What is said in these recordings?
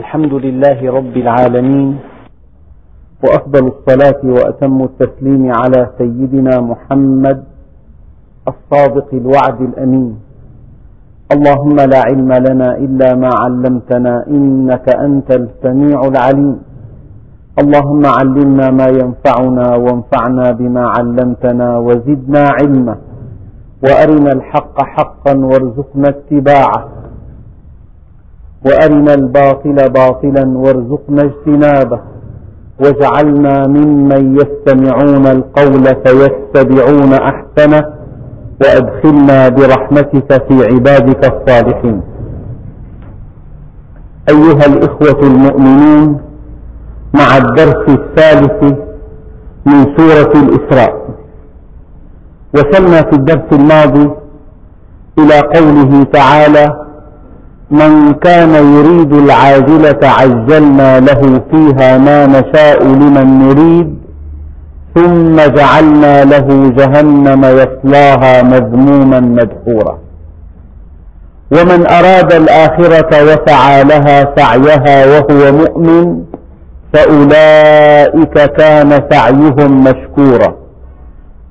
الحمد لله رب العالمين وأفضل الصلاة وأتم التسليم على سيدنا محمد الصادق الوعد الأمين. اللهم لا علم لنا إلا ما علمتنا إنك أنت السميع العليم. اللهم علمنا ما ينفعنا وانفعنا بما علمتنا وزدنا علما وأرنا الحق حقا وارزقنا اتباعه. وأرنا الباطل باطلا وارزقنا اجتنابه. واجعلنا ممن يستمعون القول فيتبعون أحسنه. وأدخلنا برحمتك في عبادك الصالحين. أيها الإخوة المؤمنون مع الدرس الثالث من سورة الإسراء وصلنا في الدرس الماضي إلى قوله تعالى من كان يريد العاجلة عجلنا له فيها ما نشاء لمن نريد ثم جعلنا له جهنم يصلاها مذموما مدحورا. ومن أراد الآخرة وسعى لها سعيها وهو مؤمن فأولئك كان سعيهم مشكورا.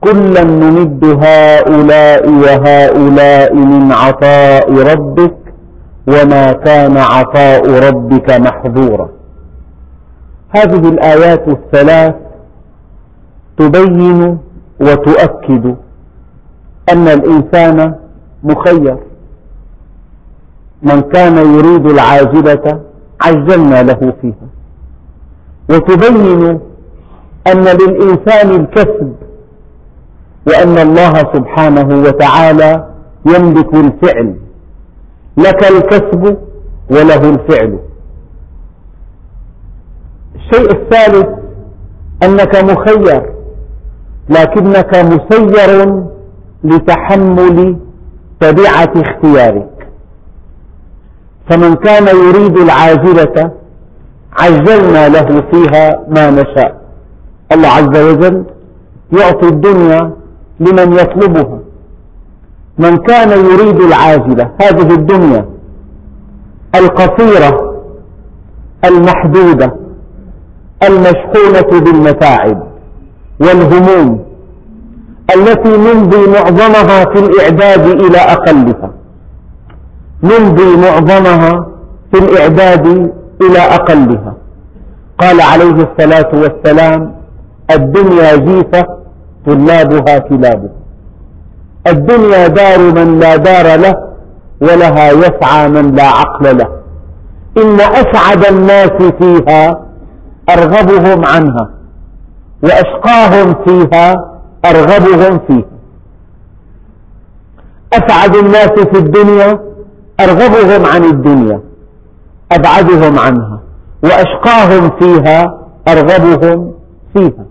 كلا نمد هؤلاء وهؤلاء من عطاء ربك وما كان عطاء ربك محظورا. هذه الآيات الثلاث تبين وتؤكد أن الإنسان مخير. من كان يريد العاجلة عجلنا له فيها. وتبين أن للإنسان الكسب وأن الله سبحانه وتعالى يملك الفعل. لك الكسب وله الفعل. الشيء الثالث أنك مخير لكنك مسير لتحمل تبعة اختيارك. فمن كان يريد العاجلة عجلنا له فيها ما نشاء. الله عز وجل يعطي الدنيا لمن يطلبها. من كان يريد العاجلة هذه الدنيا القصيرة المحدودة المشحونة بالمتاعب والهموم التي نمضي معظمها في الإعداد إلى أقلها. نمضي معظمها في الإعداد إلى أقلها. قال عليه الصلاة والسلام الدنيا جيفة طلابها كلابها. الدنيا دار من لا دار له ولها يسعى من لا عقل له. إن أسعد الناس فيها أرغبهم عنها. وأشقاهم فيها أرغبهم فيها. أسعد الناس في الدنيا أرغبهم عن الدنيا. أبعدهم عنها. وأشقاهم فيها أرغبهم فيها.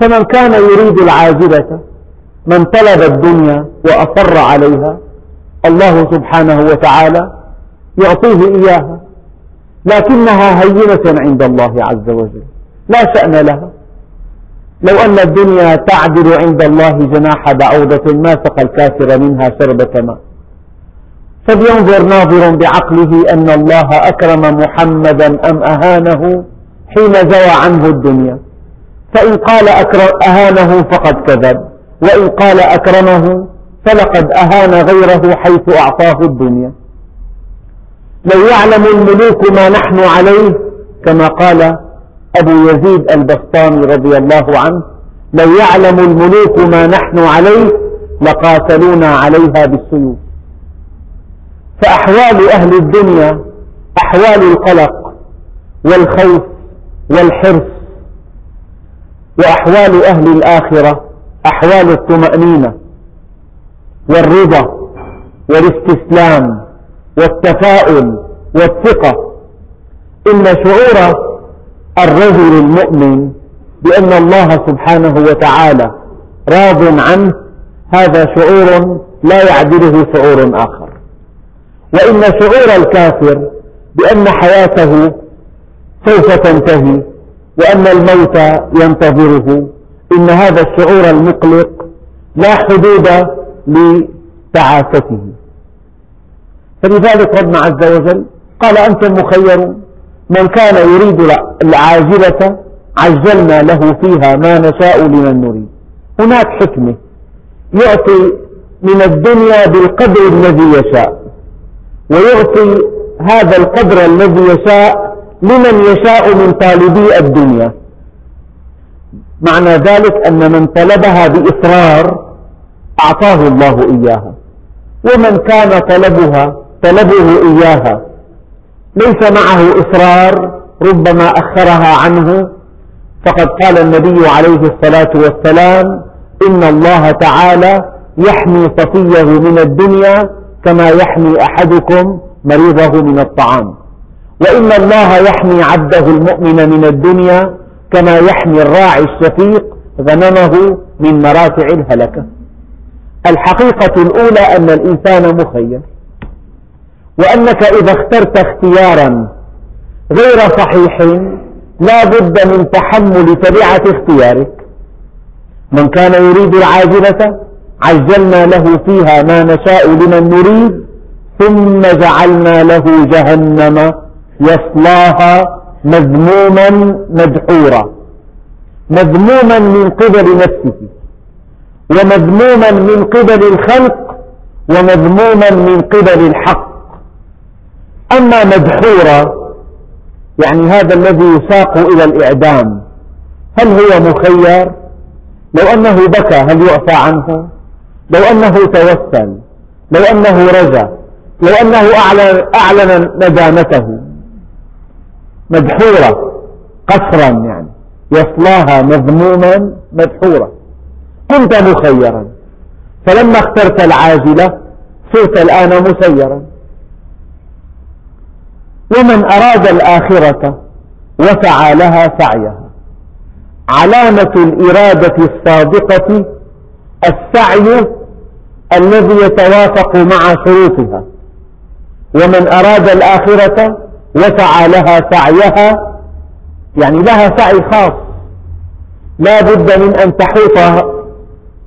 فمن كان يريد العاجلة من طلب الدنيا وأصر عليها الله سبحانه وتعالى يعطيه إياها لكنها هينة عند الله عز وجل لا شأن لها. لو أن الدنيا تعدل عند الله جناح بعوضة ما سقى الكافر منها شربة ماء. فلينظر ناظر بعقله أن الله أكرم محمدا أم أهانه حين زوى عنه الدنيا. فإن قال أهانه فقد كذب. وإن قال أكرمه فلقد أهان غيره حيث أعطاه الدنيا. لو يعلم الملوك ما نحن عليه كما قال أبو يزيد البسطامي رضي الله عنه لو يعلم الملوك ما نحن عليه لقاتلونا عليها بالسيوف. فأحوال أهل الدنيا أحوال القلق والخوف والحرص وأحوال أهل الآخرة أحوال الطمأنينة والرضا والاستسلام والتفاؤل والثقة. إن شعور الرجل المؤمن بأن الله سبحانه وتعالى راض عنه هذا شعور لا يعدله شعور آخر. وإن شعور الكافر بأن حياته سوف تنتهي وأن الموت ينتظره إن هذا الشعور المقلق لا حدود لتعاسته فلذلك ربنا عز وجل قال أنتم مخيرون من كان يريد العاجلة عجلنا له فيها ما نشاء لمن نريد. هناك حكمة يعطي من الدنيا بالقدر الذي يشاء ويعطي هذا القدر الذي يشاء لمن يشاء من طالبي الدنيا. معنى ذلك أن من طلبها بإصرار أعطاه الله إياها. ومن كان طلبها طلبه إياها. ليس معه إصرار ربما أخرها عنه. فقد قال النبي عليه الصلاة والسلام إن الله تعالى يحمي صفيه من الدنيا كما يحمي أحدكم مريضه من الطعام. وإن الله يحمي عبده المؤمن من الدنيا كما يحمي الراعي الشفيق غنمه من مراتع الهلكة. الحقيقة الأولى أن الإنسان مخير وأنك إذا اخترت اختيارا غير صحيح لا بد من تحمل تبعة اختيارك. من كان يريد العاجلة عجلنا له فيها ما نشاء لمن نريد ثم جعلنا له جهنم يصلاها مذموما مدحورا. مذموما من قبل نفسه ومذموما من قبل الخلق ومذموما من قبل الحق. أما مدحورا يعني هذا الذي يساق إلى الإعدام هل هو مخير؟ لو أنه بكى هل يعفى عنه؟ لو أنه توسل لو أنه رجا لو أنه أعلن, أعلن ندامته مدحورة قصرا يعني. يصلاها مذموما مدحورا كنت مخيرا. فلما اخترت العاجلة صرت الآن مسيرا. ومن أراد الآخرة وسعى لها سعيها. علامة الإرادة الصادقة السعي الذي يتوافق مع شروطها. ومن أراد الآخرة وسعى لها سعيها يعني لها سعي خاص. لا بد من أن تحوط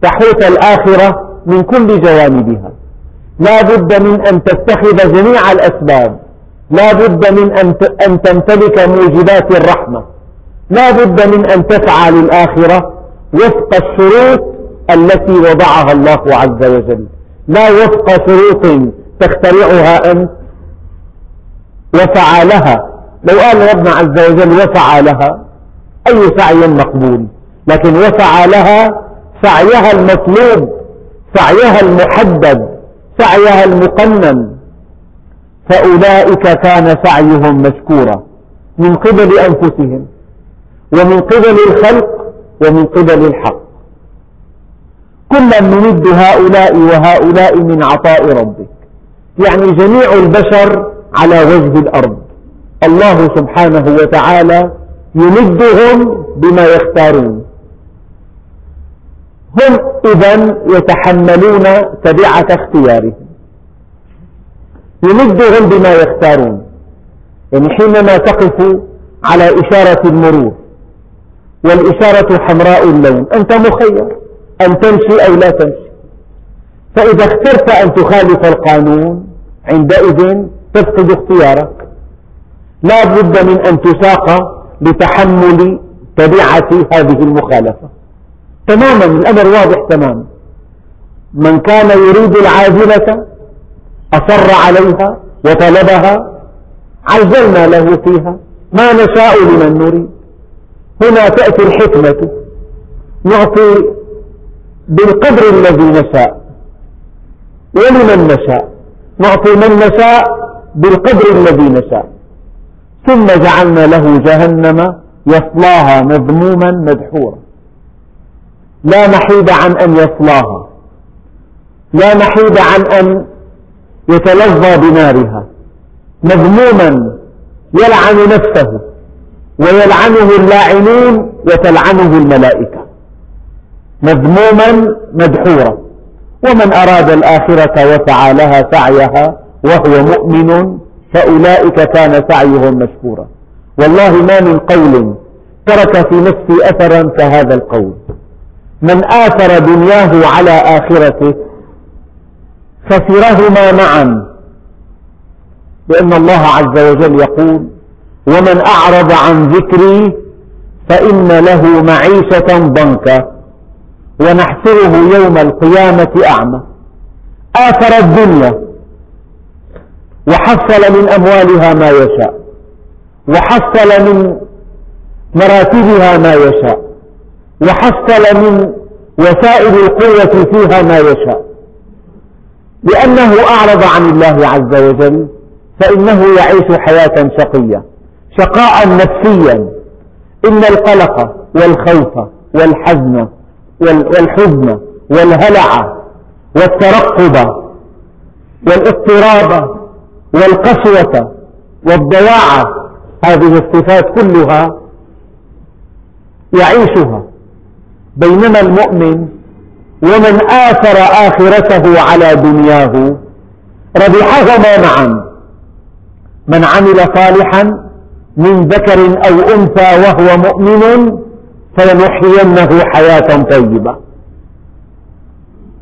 تحوط الآخرة من كل جوانبها. لا بد من أن تتخذ جميع الأسباب. لا بد من أن تمتلك موجبات الرحمة. لا بد من أن تسعى للآخرة وفق الشروط التي وضعها الله عز وجل. لا وفق شروط تخترعها أنت وسعى لها لو قال ربنا عز وجل وسعى لها أي سعي مقبول. لكن وسعى لها سعيها المطلوب سعيها المحدد سعيها المقنن. فأولئك كان سعيهم مشكورا من قبل أنفسهم ومن قبل الخلق ومن قبل الحق. كلا نمد هؤلاء وهؤلاء من عطاء ربك. يعني جميع البشر على وجه الأرض. الله سبحانه وتعالى يمدهم بما يختارون. هم إذا يتحملون تبعة اختيارهم. يمدهم بما يختارون. يعني حينما تقف على إشارة المرور والإشارة حمراء اللون أنت مخير. أن تمشي أو لا تمشي. فإذا اخترت أن تخالف القانون عندئذ تفقد اختيارك. لا بد من أن تساق لتحمل تبعة هذه المخالفة. تماما الأمر واضح تماما. من كان يريد العاجلة أصر عليها وطلبها عجلنا له فيها. ما نشاء لمن نريد. هنا تأتي الحكمة. نعطي بالقدر الذي نشاء. ولمن نشاء. نعطي من نشاء بالقدر الذي نشاء. ثم جعلنا له جهنم يصلاها مذموما مدحورا. لا محيد عن أن يصلاها. لا محيد عن أن يتلظى بنارها. مذموما يلعن نفسه ويلعنه اللاعنون وتلعنه الملائكة. مذموما مدحورا. ومن أراد الآخرة وسعى لها سعيها وهو مؤمن فأولئك كان سعيهم مشكورا. والله ما من قول ترك في نفسي أثرا كهذا القول. من آثر دنياه على آخرته خسرهما معا لأن الله عز وجل يقول ومن أعرض عن ذكري فإن له معيشة ضنكا ونحشره يوم القيامة أعمى. آثر الدنيا وحصل من أموالها ما يشاء. وحصل من مراتبها ما يشاء. وحصل من وسائل القوة فيها ما يشاء. لأنه أعرض عن الله عز وجل فإنه يعيش حياة شقية شقاء نفسيا. إن القلق والخوف والحزن والحزن والهلع والترقب والإضطراب والقسوة والضياع هذه الصفات كلها يعيشها بينما المؤمن ومن آثر آخرته على دنياه ربحهما معا. من عمل صالحا من ذكر أو أنثى وهو مؤمن فلنحيينه حياة طيبة.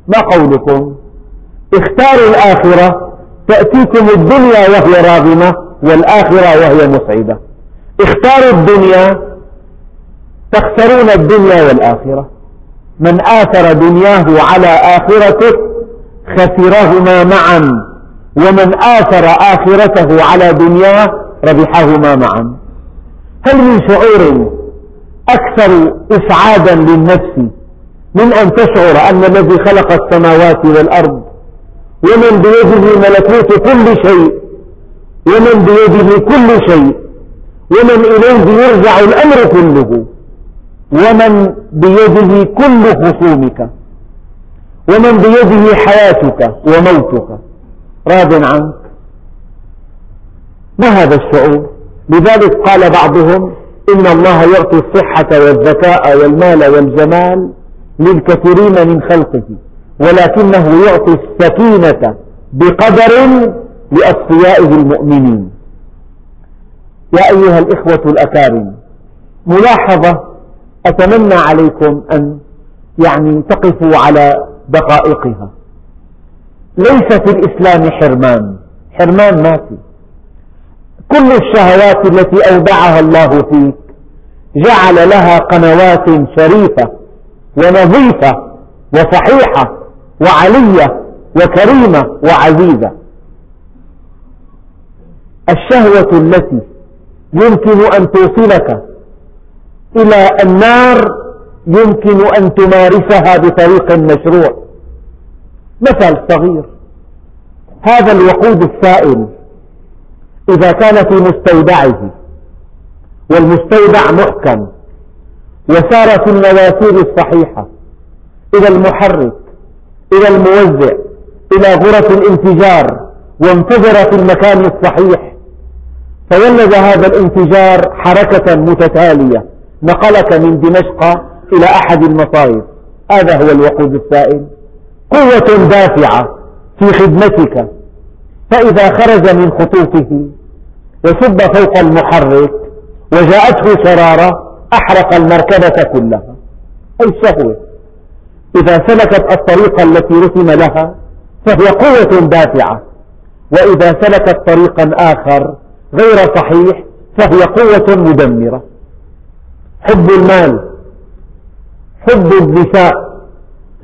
ما قولكم؟ اختاروا الآخرة تأتيكم الدنيا وهي راغمة والآخرة وهي مسعدة اختاروا الدنيا تخسرون الدنيا والآخرة. من آثر دنياه على آخرته خسرهما معا ومن آثر آخرته على دنياه ربحهما معا. هل من شعور أكثر إسعادا للنفس من أن تشعر أن الذي خلق السماوات والأرض ومن بيده ملكوت كل شيء ومن بيده كل شيء ومن إليه يرجع الأمر كله ومن بيده كل خصومك ومن بيده حياتك وموتك. راض عنك ما هذا الشعور؟ لذلك قال بعضهم إن الله يعطي الصحة والذكاء والمال والجمال للكثيرين من خلقه. ولكنه يعطي السكينة بقدر لأصفيائه المؤمنين. يا أيها الإخوة الأكارم ملاحظة أتمنى عليكم أن يعني تقفوا على دقائقها. ليس في الإسلام حرمان. حرمان ما في. كل الشهوات التي أودعها الله فيك جعل لها قنوات شريفة ونظيفة وصحيحة وعلية وكريمة وعزيزة. الشهوة التي يمكن أن توصلك إلى النار يمكن أن تمارسها بطريق مشروع. مثل صغير. هذا الوقود السائل إذا كان في مستودعه والمستودع محكم وسار في المواسير الصحيحة إلى المحرك إلى الموزع إلى غرف الانفجار وانفجر في المكان الصحيح. فولد هذا الانفجار حركة متتالية نقلك من دمشق إلى أحد المصايف هذا هو الوقود السائل. قوة دافعة في خدمتك. فإذا خرج من خطوطه وصب فوق المحرك وجاءته شرارة أحرق المركبة كلها. أي شهوة! إذا سلكت الطريق التي رسم لها فهي قوة دافعة وإذا سلكت طريقا آخر غير صحيح فهي قوة مدمرة. حب المال حب النساء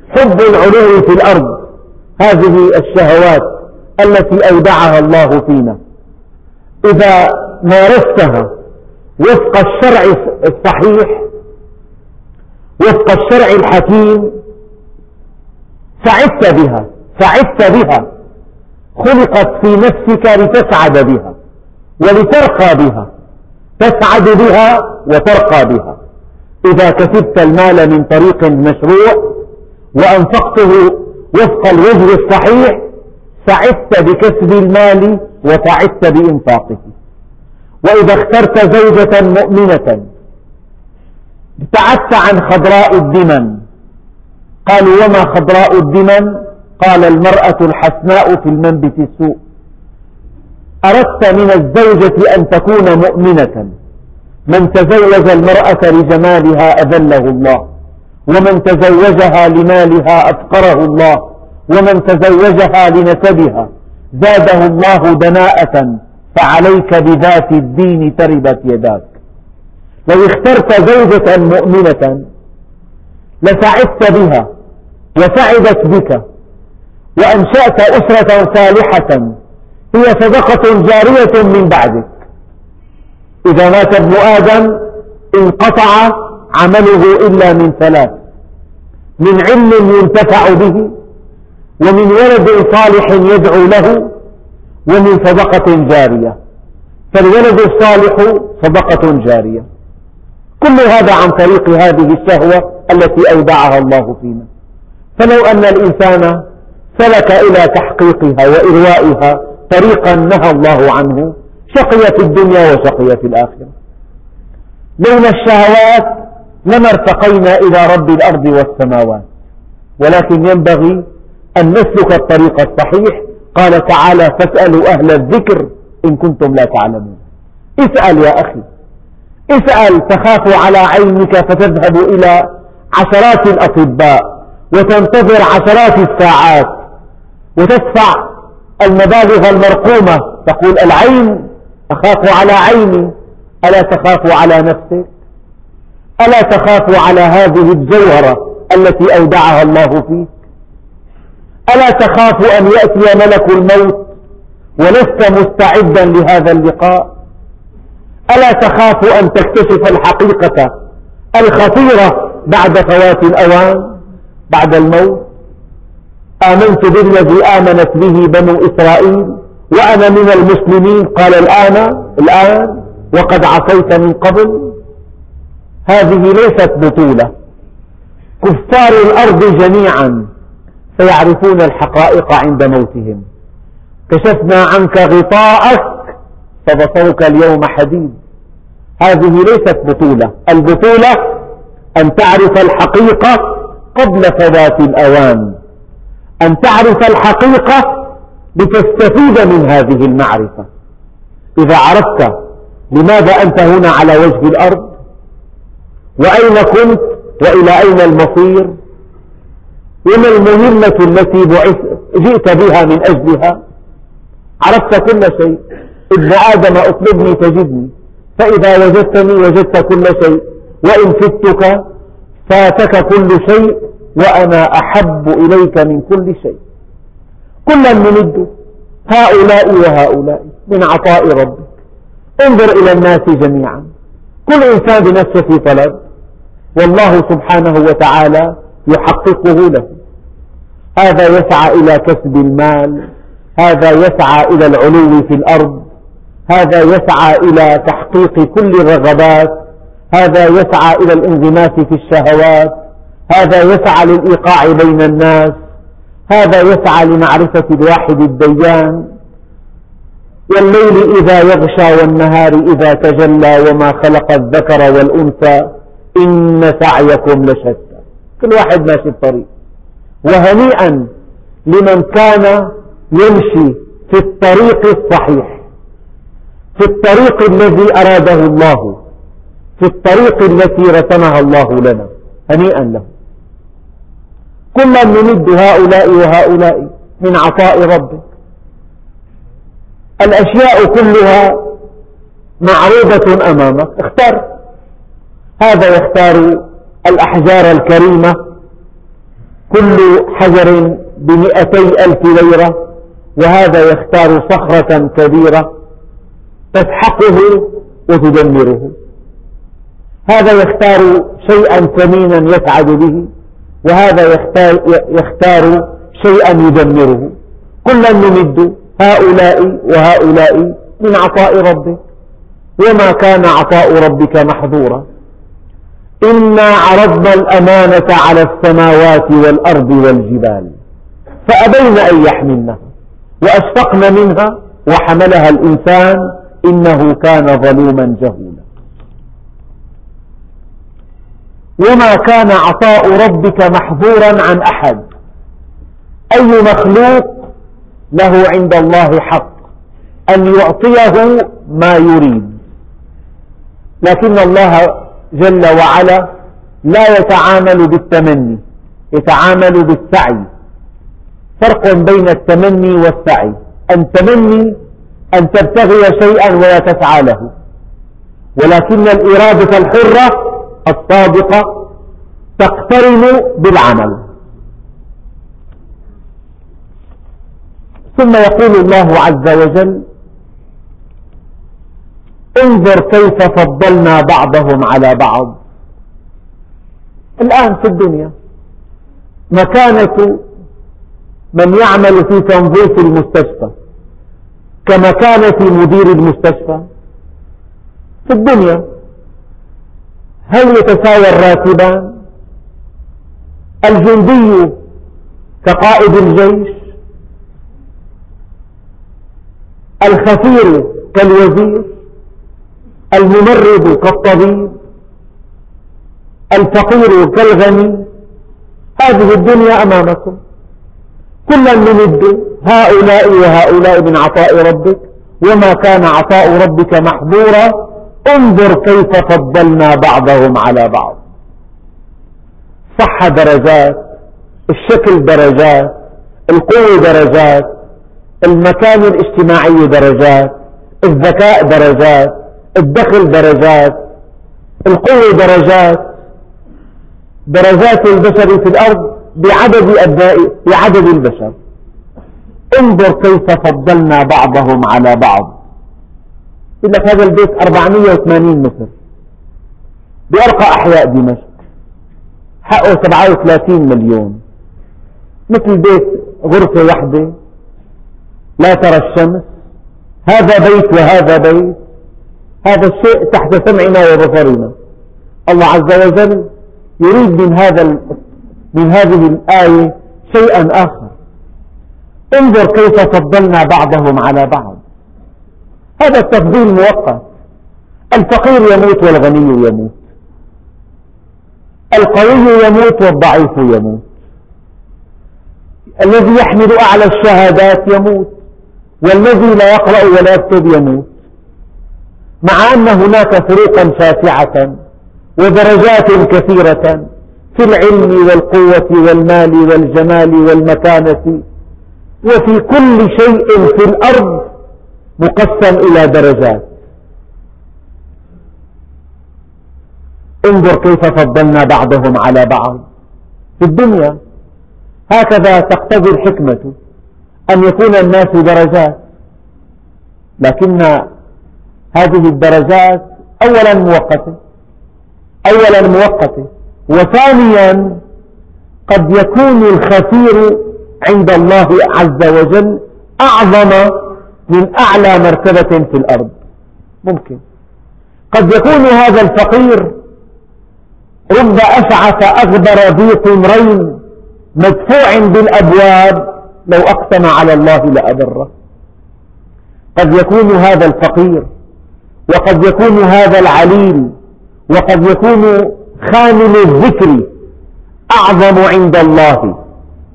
حب العلو في الأرض. هذه الشهوات التي أودعها الله فينا. إذا مارستها وفق الشرع الصحيح وفق الشرع الحكيم سعدت بها سعدت بها. خلقت في نفسك لتسعد بها ولترقى بها. تسعد بها وترقى بها. إذا كسبت المال من طريق مشروع وأنفقته وفق الوجه الصحيح سعدت بكسب المال وسعدت بإنفاقه. وإذا اخترت زوجة مؤمنة ابتعدت عن خضراء الدمن قالوا وما خضراء الدمن قال المرأة الحسناء في المنبت السوء. أردت من الزوجة أن تكون مؤمنة. من تزوج المرأة لجمالها أذله الله. ومن تزوجها لمالها أفقره الله. ومن تزوجها لنسبها. زاده الله دناءة. فعليك بذات الدين تربت يداك. لو اخترت زوجة مؤمنة لسعدت بها وسعدت بك وأنشأت أسرة صالحة هي صدقة جارية من بعدك. إذا مات ابن آدم انقطع عمله إلا من ثلاث من علم ينتفع به ومن ولد صالح يدعو له ومن صدقة جارية. فالولد الصالح صدقة جارية. كل هذا عن طريق هذه الشهوة التي أودعها الله فينا. فلو أن الإنسان سلك إلى تحقيقها وإروائها طريقا نهى الله عنه شقي في الدنيا وشقي في الآخرة. لولا الشهوات لما ارتقينا إلى رب الأرض والسماوات. ولكن ينبغي أن نسلك الطريق الصحيح. قال تعالى فاسألوا أهل الذكر إن كنتم لا تعلمون. اسأل يا أخي. اسأل تخاف على عينك فتذهب إلى عشرات الأطباء وتنتظر عشرات الساعات وتدفع المبالغ المرقومة. تقول العين أخاف على عيني ألا تخاف على نفسك؟ ألا تخاف على هذه الجوهرة التي أودعها الله فيك؟ ألا تخاف أن يأتي ملك الموت ولست مستعدا لهذا اللقاء؟ ألا تخاف أن تكتشف الحقيقة الخطيرة بعد فوات الأوان بعد الموت؟ آمنت بالذي آمنت به بنو إسرائيل وأنا من المسلمين؟ قال الآن الآن وقد عصيت من قبل. هذه ليست بطولة. كفار الأرض جميعا سيعرفون الحقائق عند موتهم. كشفنا عنك غطاءك فبصرك اليوم حديد هذه ليست بطولة. البطولة أن تعرف الحقيقة قبل فوات الأوان. أن تعرف الحقيقة لتستفيد من هذه المعرفة. إذا عرفت لماذا أنت هنا على وجه الأرض؟ وأين كنت؟ وإلى أين المصير؟ وما المهمة التي جئت بها من أجلها؟ عرفت كل شيء. ابن آدم أطلبني تجدني. فإذا وجدتني وجدت كل شيء. وإن فتك فاتك كل شيء وأنا أحب إليك من كل شيء. كلا نمد هؤلاء وهؤلاء من عطاء ربك. انظر إلى الناس جميعا. كل إنسان بنفسه في طلب. والله سبحانه وتعالى يحققه له. هذا يسعى إلى كسب المال. هذا يسعى إلى العلو في الأرض. هذا يسعى إلى تحقيق كل الرغبات هذا يسعى إلى الانغماس في الشهوات هذا يسعى للإيقاع بين الناس هذا يسعى لمعرفة الواحد الديان. والليل إذا يغشى والنهار إذا تجلى وما خلق الذكر والأنثى إن سعيكم لشتى. كل واحد ماشي الطريق وهنيئا لمن كان يمشي في الطريق الصحيح. في الطريق الذي أراده الله في الطريق التي رسمها الله لنا هنيئا له. كلا نمد هؤلاء وهؤلاء من عطاء ربك. الأشياء كلها معروضة أمامك. اختر هذا يختار الأحجار الكريمة. كل حجر بمئتي ألف ليرة وهذا يختار صخرة كبيرة. تسحقه وتدمره. هذا يختار شيئا ثمينا يسعد به وهذا يختار, يختار شيئا يدمره. كلا نمد هؤلاء وهؤلاء من عطاء ربك وما كان عطاء ربك محظورا. إنا عرضنا الأمانة على السماوات والأرض والجبال فأبين أن يحملنها وأشفقن منها وحملها الإنسان إنه كان ظلوما جهولا. وما كان عطاء ربك محظورا عن أحد. أي مخلوق له عند الله حق أن يعطيه ما يريد. لكن الله جل وعلا لا يتعامل بالتمني يتعامل بالسعي. فرق بين التمني والسعي. التمني أن تبتغي شيئا ولا تسعى له. ولكن الإرادة الحرة الصادقة تقترن بالعمل. ثم يقول الله عز وجل انظر كيف فضلنا بعضهم على بعض. الآن في الدنيا مكانة من يعمل في تنظيف المستشفى. كمكانة مدير المستشفى في الدنيا. هل يتساوى الراتبان الجندي كقائد الجيش؟ الخفير كالوزير؟ الممرض كالطبيب؟ الفقير كالغني؟ هذه الدنيا أمامكم. كلا نمد هؤلاء وهؤلاء من عطاء ربك وما كان عطاء ربك محظورا. انظر كيف فضلنا بعضهم على بعض. صح درجات الشكل درجات القوة درجات المكان الاجتماعي درجات الذكاء درجات الدخل درجات القوة درجات. درجات البشر في الأرض بعدد أبناء بعدد البشر. انظر كيف فضلنا بعضهم على بعض. يقول لك هذا البيت 480 متر. بأرقى أحياء دمشق. حقه 37 مليون. مثل بيت غرفة واحدة. لا ترى الشمس. هذا بيت وهذا بيت. هذا الشيء تحت سمعنا وبصرنا. الله عز وجل يريد من هذا من هذه الآية شيئا آخر. انظر كيف فضلنا بعضهم على بعض. هذا التفضيل مؤقت الفقير يموت والغني يموت. القوي يموت والضعيف يموت. الذي يحمل أعلى الشهادات يموت. والذي لا يقرأ ولا يكتب يموت. مع أن هناك فروقا شاسعة ودرجات كثيرة. في العلم والقوة والمال والجمال والمكانة وفي كل شيء في الأرض مقسم إلى درجات. انظر كيف فضلنا بعضهم على بعض في الدنيا. هكذا تقتضي الحكمة أن يكون الناس درجات. لكن هذه الدرجات أولا مؤقتة أولا مؤقتة. وثانيا قد يكون الخفير عند الله عز وجل أعظم من أعلى مرتبة في الأرض. ممكن. قد يكون هذا الفقير رب أشعث أغبر ذي طمرين مدفوع بالأبواب لو أقسم على الله لأبره. قد يكون هذا الفقير وقد يكون هذا العليل وقد يكون خامل الذكر أعظم عند الله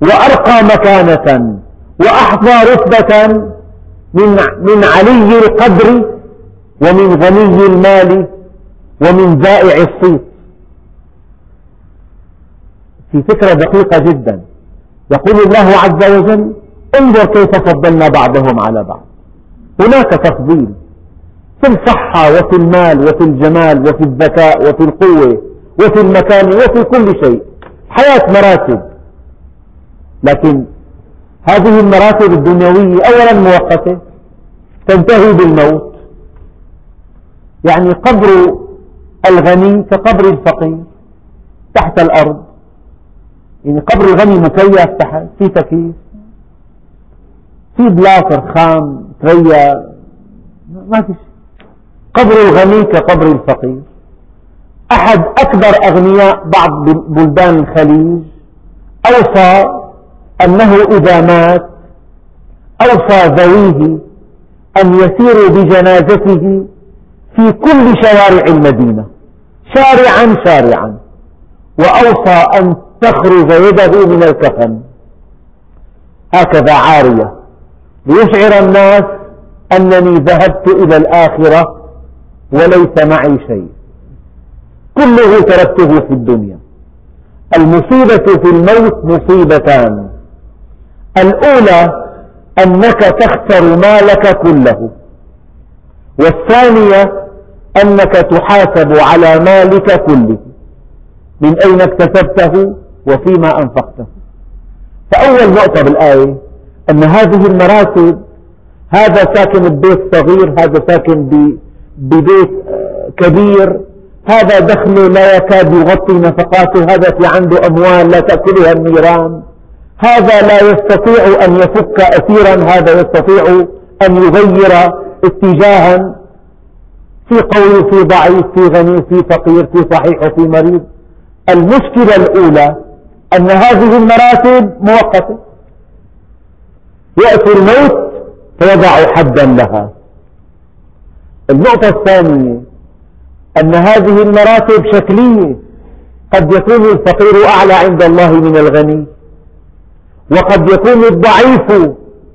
وأرقى مكانة وأحظى رتبة من من علي القدر ومن غني المال ومن جائع الصيت في فكرة دقيقة جدا يقول الله عز وجل انظر كيف فضلنا بعضهم على بعض. هناك تفضيل في الصحة وفي المال وفي الجمال وفي الذكاء وفي القوة. وفي المكان وفي كل شيء. حياة مراتب. لكن هذه المراتب الدنيوية أولا مؤقتة تنتهي بالموت. يعني قبر الغني كقبر الفقير تحت الأرض. يعني قبر الغني مكيف تحت في تكييف. في بلاطر خام تريا. ما في شيء. قبر الغني كقبر الفقير. أحد أكبر أغنياء بعض بلدان الخليج أوصى أنه إذا مات أوصى ذويه أن يسيروا بجنازته في كل شوارع المدينة شارعا شارعا وأوصى أن تخرج يده من الكفن. هكذا عارية. ليشعر الناس أنني ذهبت إلى الآخرة وليس معي شيء. كله تركته في الدنيا. المصيبة في الموت مصيبتان. الأولى أنك تخسر مالك كله. والثانية أنك تحاسب على مالك كله. من أين اكتسبته وفيما أنفقته. فأول نقطة بالآية أن هذه المراتب هذا ساكن ببيت صغير هذا ساكن ببيت آه، كبير هذا دخله لا يكاد يغطي نفقاته هذا في عنده أموال لا تأكلها النيران. هذا لا يستطيع أن يفك أسيرا هذا يستطيع أن يغير اتجاها في قوي في ضعيف في غني في فقير في صحيح وفي مريض. المشكلة الأولى أن هذه المراتب مؤقتة. يأتي الموت فيضع حدا لها. النقطة الثانية أن هذه المراتب شكلية. قد يكون الفقير أعلى عند الله من الغني. وقد يكون الضعيف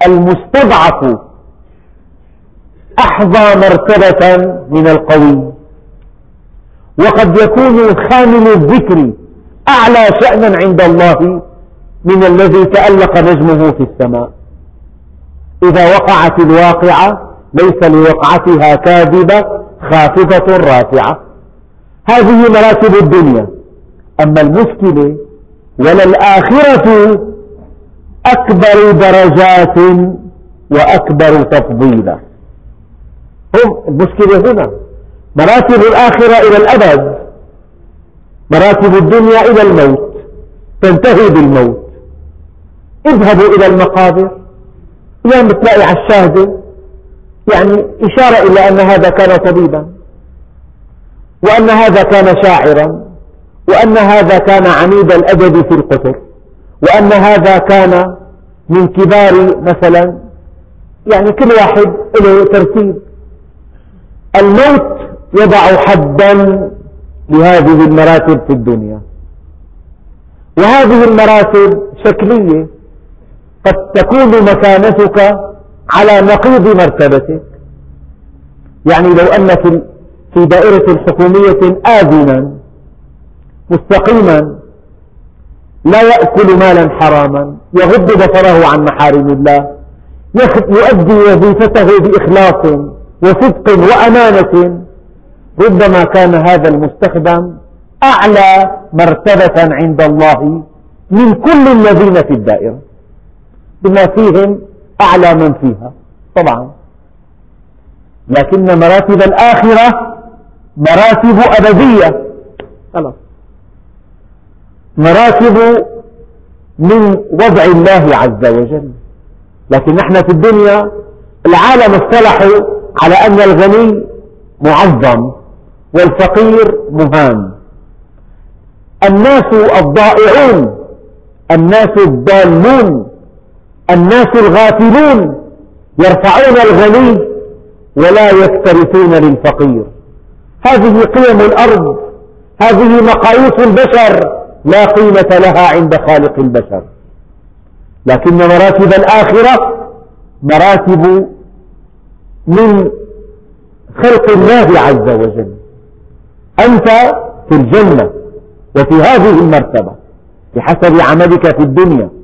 المستضعف أحظى مرتبة من القوي. وقد يكون خامل الذكر أعلى شأنا عند الله من الذي تألق نجمه في السماء. إذا وقعت الواقعة ليس لوقعتها كاذبة خافضة رافعة. هذه مراتب الدنيا. أما المشكلة وللآخرة أكبر درجات وأكبر تفضيلا هم المشكلة هنا. مراتب الآخرة إلى الأبد. مراتب الدنيا إلى الموت. تنتهي بالموت. اذهبوا إلى المقابر. اليوم بتلاقي على الشاهدة يعني إشارة إلى أن هذا كان طبيبا وأن هذا كان شاعرا وأن هذا كان عميد الأدب في القطر وأن هذا كان من كبار مثلا يعني كل واحد له ترتيب. الموت يضع حدا لهذه المراتب في الدنيا. وهذه المراتب شكلية قد تكون مكانتك على نقيض مرتبتك. يعني لو أن في دائرة حكومية آذنا مستقيما لا يأكل مالا حراما يغض بصره عن محارم الله يؤدي وظيفته بإخلاص وصدق وأمانة. ربما كان هذا المستخدم أعلى مرتبة عند الله من كل الذين في الدائرة بما فيهم أعلى من فيها. طبعا. لكن مراتب الآخرة مراتب أبدية. خلاص. مراتب من وضع الله عز وجل. لكن نحن في الدنيا العالم اصطلحوا على أن الغني معظم والفقير مهان. الناس الضائعون الناس الضالون الناس الغافلون يرفعون الغني ولا يكترثون للفقير. هذه قيم الأرض هذه مقاييس البشر لا قيمة لها عند خالق البشر. لكن مراتب الآخرة مراتب من خلق الله عز وجل. أنت في الجنة وفي هذه المرتبة بحسب عملك في الدنيا.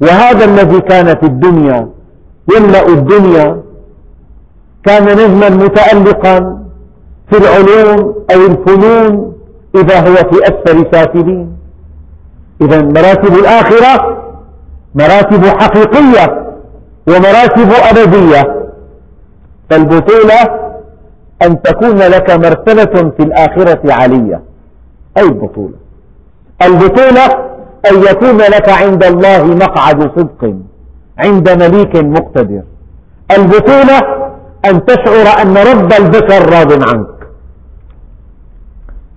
وهذا الذي كان في الدنيا يملأ الدنيا كان نجما متألقا في العلوم أو الفنون إذا هو في أسفل سافلين إذا مراتب الآخرة مراتب حقيقية ومراتب أبدية. فالبطولة أن تكون لك مرتبة في الآخرة علية أي البطولة البطولة أن يكون لك عند الله مقعد صدق عند مليك مقتدر. البطولة أن تشعر أن رب البشر راض عنك.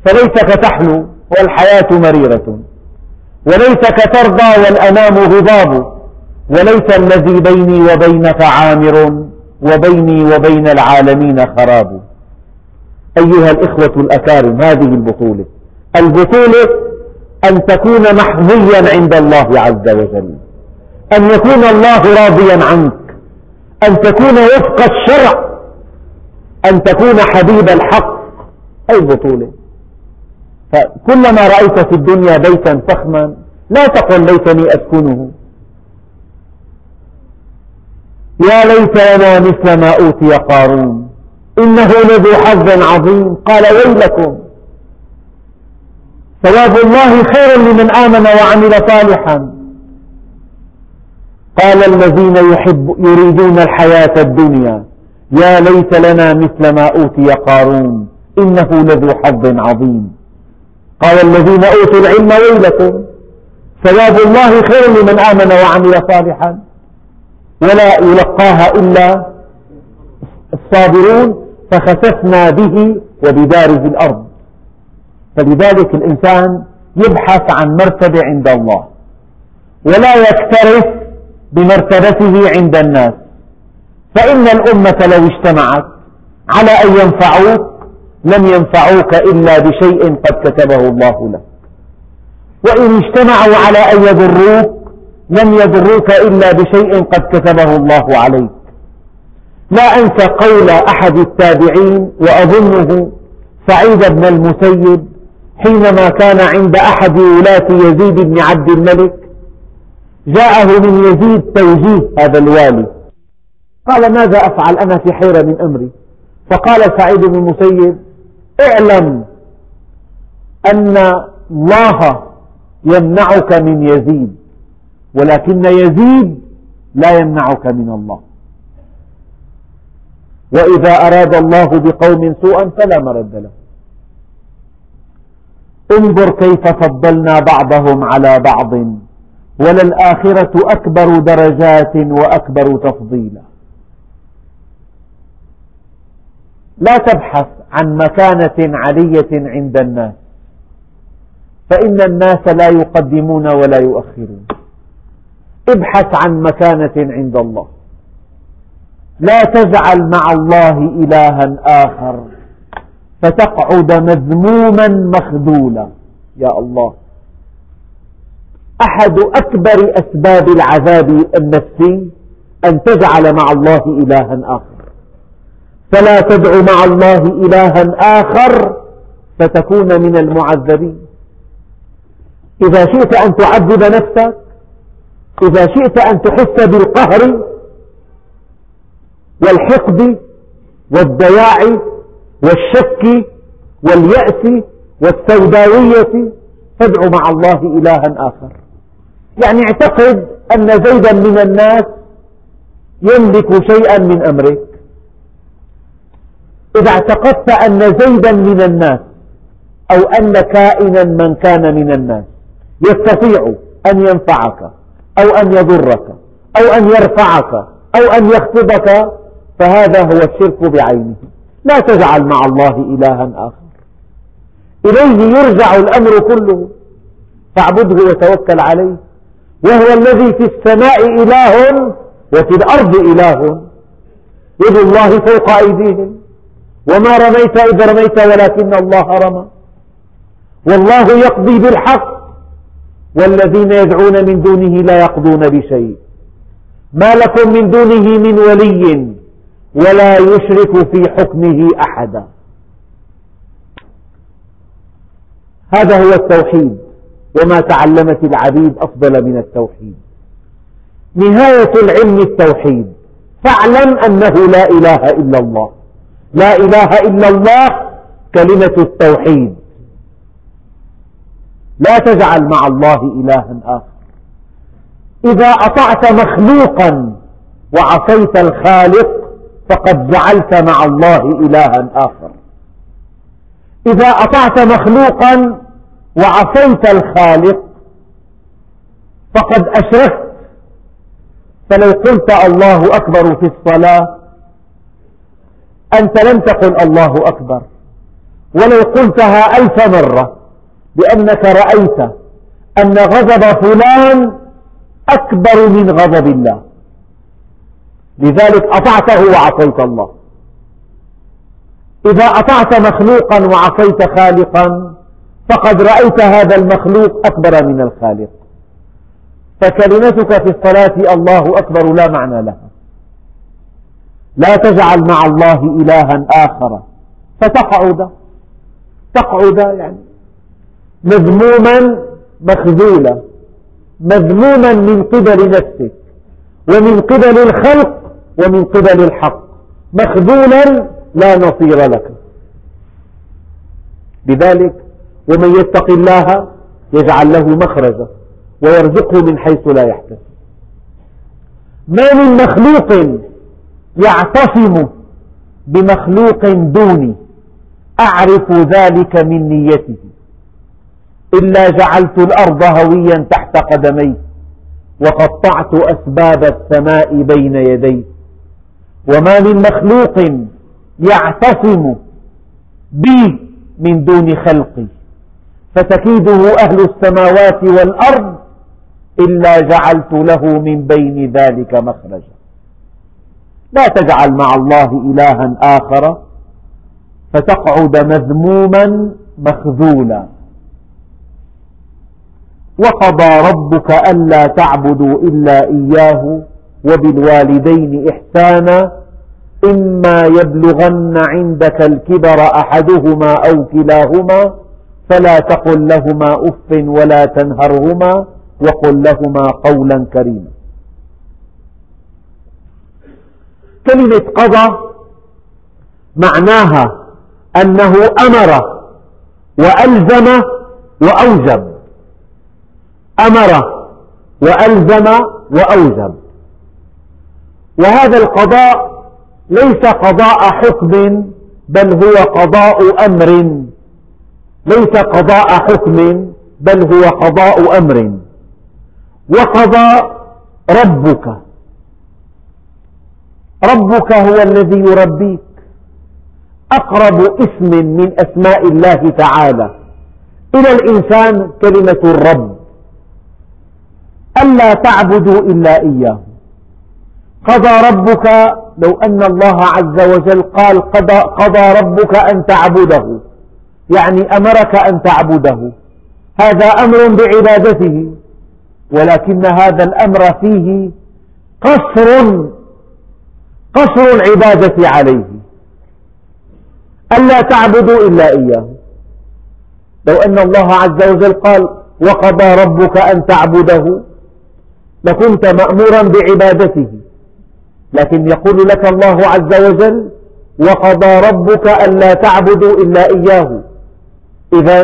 فليتك تحلو والحياة مريرة وليتك ترضى والأنام غضاب وليس الذي بيني وبينك عامر وبيني وبين العالمين خراب. أيها الإخوة الأكارم هذه البطولة. البطولة أن تكون محظيا عند الله عز وجل. أن يكون الله راضيا عنك. أن تكون وفق الشرع. أن تكون حبيب الحق. أي البطولة فكلما رأيت في الدنيا بيتا فخما لا تقل ليتني أسكنه. يا ليت لنا مثل ما أوتي قارون. إنه لذو حظ عظيم. قال ويلكم. ثواب الله خير لمن آمن وعمل صالحا. قال الذين يحب يريدون الحياة الدنيا يا ليت لنا مثل ما أوتي قارون إنه لذو حظ عظيم. قال الذين أوتوا العلم ويلكم ثواب الله خير لمن آمن وعمل صالحا. ولا يلقاها إلا الصابرون فخسفنا به وبداره الأرض. فلذلك الإنسان يبحث عن مرتبة عند الله ولا يكترث بمرتبته عند الناس. فإن الأمة لو اجتمعت على أن ينفعوك لم ينفعوك إلا بشيء قد كتبه الله لك. وإن اجتمعوا على أن يضروك لم يضروك إلا بشيء قد كتبه الله عليك. لا أنسى قول أحد التابعين وأظنه سعيد بن المسيب حينما كان عند أحد ولاة يزيد بن عبد الملك جاءه من يزيد توجيه هذا الوالي. قال ماذا أفعل أنا في حيرة من أمري؟ فقال سعيد بن المسيب اعلم أن الله يمنعك من يزيد ولكن يزيد لا يمنعك من الله. وإذا أراد الله بقوم سوءا فلا مرد له. انظر كيف فضلنا بعضهم على بعض وللآخرة أكبر درجات وأكبر تفضيلا. لا تبحث عن مكانة علية عند الناس فإن الناس لا يقدمون ولا يؤخرون. ابحث عن مكانة عند الله. لا تجعل مع الله إلها آخر. فتقعد مذموما مخذولا. يا الله. أحد أكبر أسباب العذاب النفسي أن تجعل مع الله إلها آخر. فلا تدع مع الله إلها آخر فتكون من المعذبين. إذا شئت أن تعذب نفسك إذا شئت أن تحس بالقهر والحقد والضياع والشك واليأس والسوداوية فادع مع الله إلها آخر. يعني اعتقد أن زيدا من الناس يملك شيئا من أمرك. إذا اعتقدت أن زيدا من الناس أو أن كائنا من كان من الناس يستطيع أن ينفعك أو أن يضرك أو أن يرفعك أو أن يخفضك فهذا هو الشرك بعينه. لا تجعل مع الله إلها آخر. إليه يرجع الأمر كله. فاعبده وتوكل عليه. وهو الذي في السماء إله وفي الأرض إله. يد الله فوق أيديهم. وما رميت إذ رميت ولكن الله رمى. والله يقضي بالحق. والذين يدعون من دونه لا يقضون بشيء. ما لكم من دونه من ولي. ولا يشرك في حكمه أحدا. هذا هو التوحيد وما تعلمت العبيد أفضل من التوحيد. نهاية العلم التوحيد. فاعلم أنه لا إله إلا الله. لا إله إلا الله كلمة التوحيد. لا تجعل مع الله إلها آخر. إذا أطعت مخلوقا وعصيت الخالق فقد جعلت مع الله إلها آخر. إذا أطعت مخلوقا وعصيت الخالق فقد أشركت. فلو قلت الله أكبر في الصلاة أنت لم تقل الله أكبر. ولو قلتها ألف مرة لأنك رأيت أن غضب فلان أكبر من غضب الله. لذلك أطعته وعصيت الله. إذا أطعت مخلوقا وعصيت خالقا فقد رأيت هذا المخلوق أكبر من الخالق. فكلمتك في الصلاة الله أكبر لا معنى لها. لا تجعل مع الله إلها آخر. فتقعد. تقعد يعني. مذموما مخذولا. مذموما من قبل نفسك. ومن قبل الخلق ومن قبل الحق. مخذولا لا نصير لك. لذلك ومن يتق الله يجعل له مخرجا ويرزقه من حيث لا يحتسب. ما من مخلوق يعتصم بمخلوق دوني أعرف ذلك من نيته. إلا جعلت الأرض هويا تحت قدمي وقطعت أسباب السماء بين يدي. وما من مخلوق يعتصم بي من دون خلقي. فتكيده أهل السماوات والأرض إلا جعلت له من بين ذلك مخرجا. لا تجعل مع الله إلها آخر فتقعد مذموما مخذولا. وقضى ربك ألا تعبدوا إلا إياه وبالوالدين إحسانا إما يبلغن عندك الكبر أحدهما أو كلاهما فلا تقل لهما أف ولا تنهرهما وقل لهما قولا كريما. كلمة قضى معناها أنه أمر وألزم وأوجب. أمر وألزم وأوجب. وهذا القضاء ليس قضاء حكم بل هو قضاء أمر. ليس قضاء حكم بل هو قضاء أمر. وقضى ربك. ربك هو الذي يربيك. أقرب اسم من أسماء الله تعالى. إلى الإنسان كلمة الرب. ألا تعبدوا إلا إياه. قضى ربك لو أن الله عز وجل قال قضى, قضى ربك أن تعبده. يعني أمرك أن تعبده. هذا أمر بعبادته. ولكن هذا الأمر فيه قصر قصر العبادة عليه. ألا تعبدوا إلا إياه. لو أن الله عز وجل قال وقضى ربك أن تعبده لكنت مأمورا بعبادته. لكن يقول لك الله عز وجل وقضى ربك ألا تعبدوا إلا إياه. إذا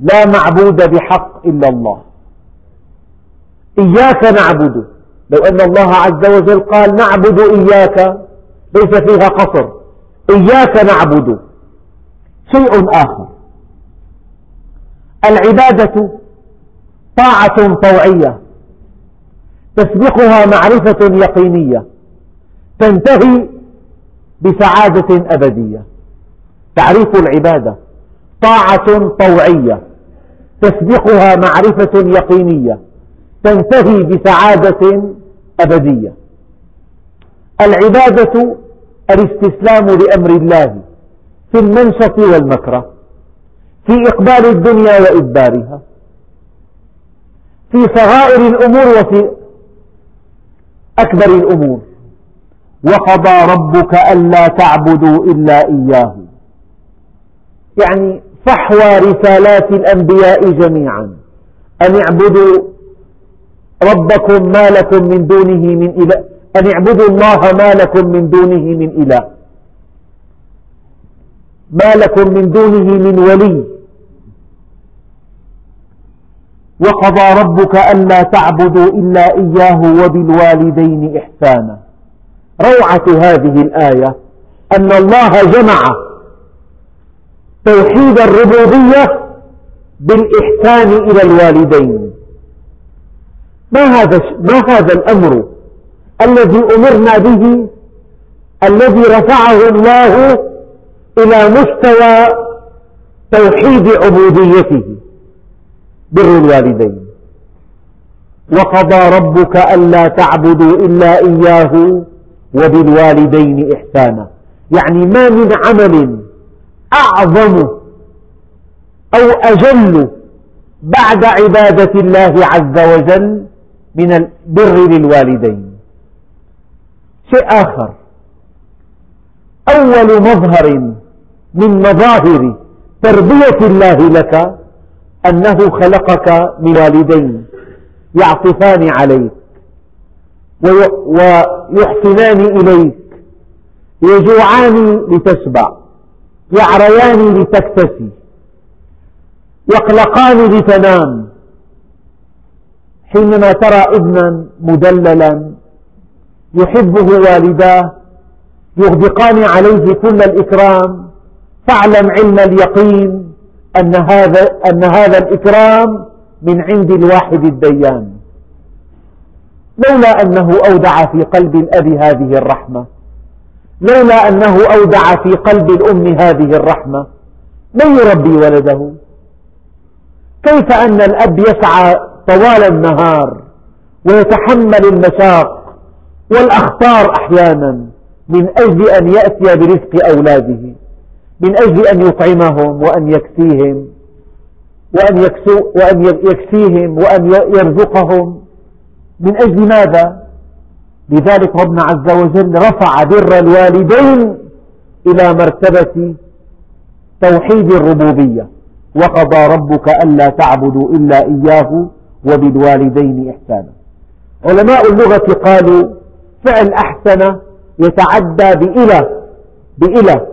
لا معبود بحق إلا الله. إياك نعبد. لو أن الله عز وجل قال نعبد إياك ليس فيها قصر. إياك نعبد. شيء آخر. العبادة طاعة طوعية تسبقها معرفة يقينية. تنتهي بسعادة أبدية. تعريف العبادة طاعة طوعية تسبقها معرفة يقينية تنتهي بسعادة أبدية. العبادة الاستسلام لأمر الله في المنشط والمكره في إقبال الدنيا وإدبارها في صغائر الأمور وفي أكبر الأمور. وقضى ربك ألا تعبدوا إلا إياه. يعني فحوى رسالات الأنبياء جميعا. أن اعبدوا ربكم ما لكم من دونه من إله. أن اعبدوا الله ما لكم من دونه من إله. ما لكم من دونه من ولي. وقضى ربك ألا تعبدوا إلا إياه وبالوالدين إحسانا. روعة هذه الآية أن الله جمع توحيد الربوبية بالإحسان إلى الوالدين. ما هذا ما هذا الأمر الذي أمرنا به؟ الذي رفعه الله إلى مستوى توحيد عبوديته بر الوالدين. وقضى ربك ألا تعبدوا إلا إياه وبالوالدين إحسانا. يعني ما من عمل أعظم أو أجل بعد عبادة الله عز وجل من البر للوالدين. شيء آخر. أول مظهر من مظاهر تربية الله لك أنه خلقك من والدين يعطفان عليك. ويحسنان إليك. يجوعان لتشبع. يعريان لتكتسي. يقلقان لتنام. حينما ترى ابنا مدللا يحبه والداه يغدقان عليه كل الإكرام. فاعلم علم اليقين أن هذا, أن هذا الإكرام من عند الواحد الديان. لولا أنه أودع في قلب الأب هذه الرحمة. لولا أنه أودع في قلب الأم هذه الرحمة. من يربي ولده؟ كيف أن الأب يسعى طوال النهار ويتحمل المشاق والأخطار أحيانا؟ من أجل أن يأتي برزق أولاده. من أجل أن يطعمهم وأن يكسيهم وأن, يكسو وأن يكسيهم وأن يرزقهم. من أجل ماذا؟ لذلك ربنا عز وجل رفع بر الوالدين إلى مرتبة توحيد الربوبية. وقضى ربك ألا تعبدوا إلا إياه وبالوالدين إحسانا. علماء اللغة قالوا فعل أحسن يتعدى بإلى بإلى.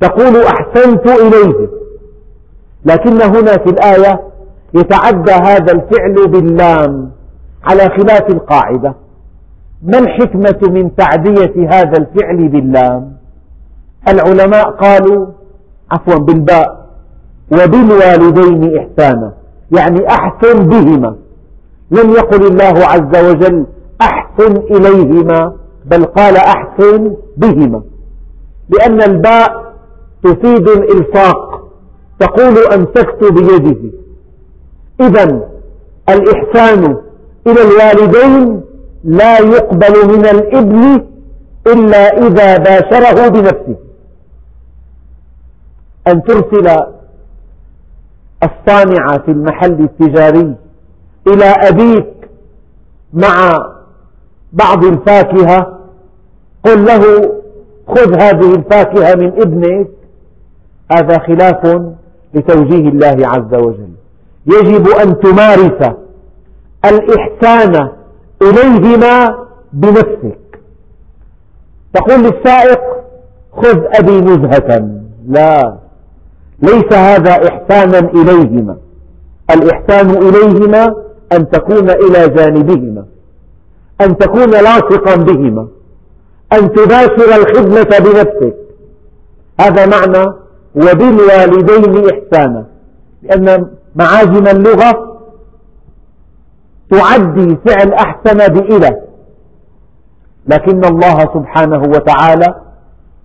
تقول أحسنت إليه. لكن هنا في الآية يتعدى هذا الفعل باللام. على خلاف القاعدة ما الحكمة من تعدية هذا الفعل باللام؟ العلماء قالوا عفوا بالباء وبالوالدين إحسانا يعني أحسن بهما. لم يقل الله عز وجل أحسن إليهما بل قال أحسن بهما. لأن الباء تفيد الإلصاق تقول أمسكت بيده. إذا الإحسان إلى الوالدين لا يقبل من الإبن إلا إذا باشره بنفسه. أن ترسل الصانع في المحل التجاري إلى أبيك مع بعض الفاكهة قل له خذ هذه الفاكهة من ابنك. هذا خلاف لتوجيه الله عز وجل. يجب أن تمارس الإحسان إليهما بنفسك. تقول للسائق خذ أبي نزهة. لا ليس هذا إحسانا إليهما. الإحسان إليهما أن تكون إلى جانبهما أن تكون لاصقا بهما أن تباشر الخدمة بنفسك. هذا معنى وبالوالدين إحسانا لأن معاجم اللغة تعدي فعل أحسن بإلى لكن الله سبحانه وتعالى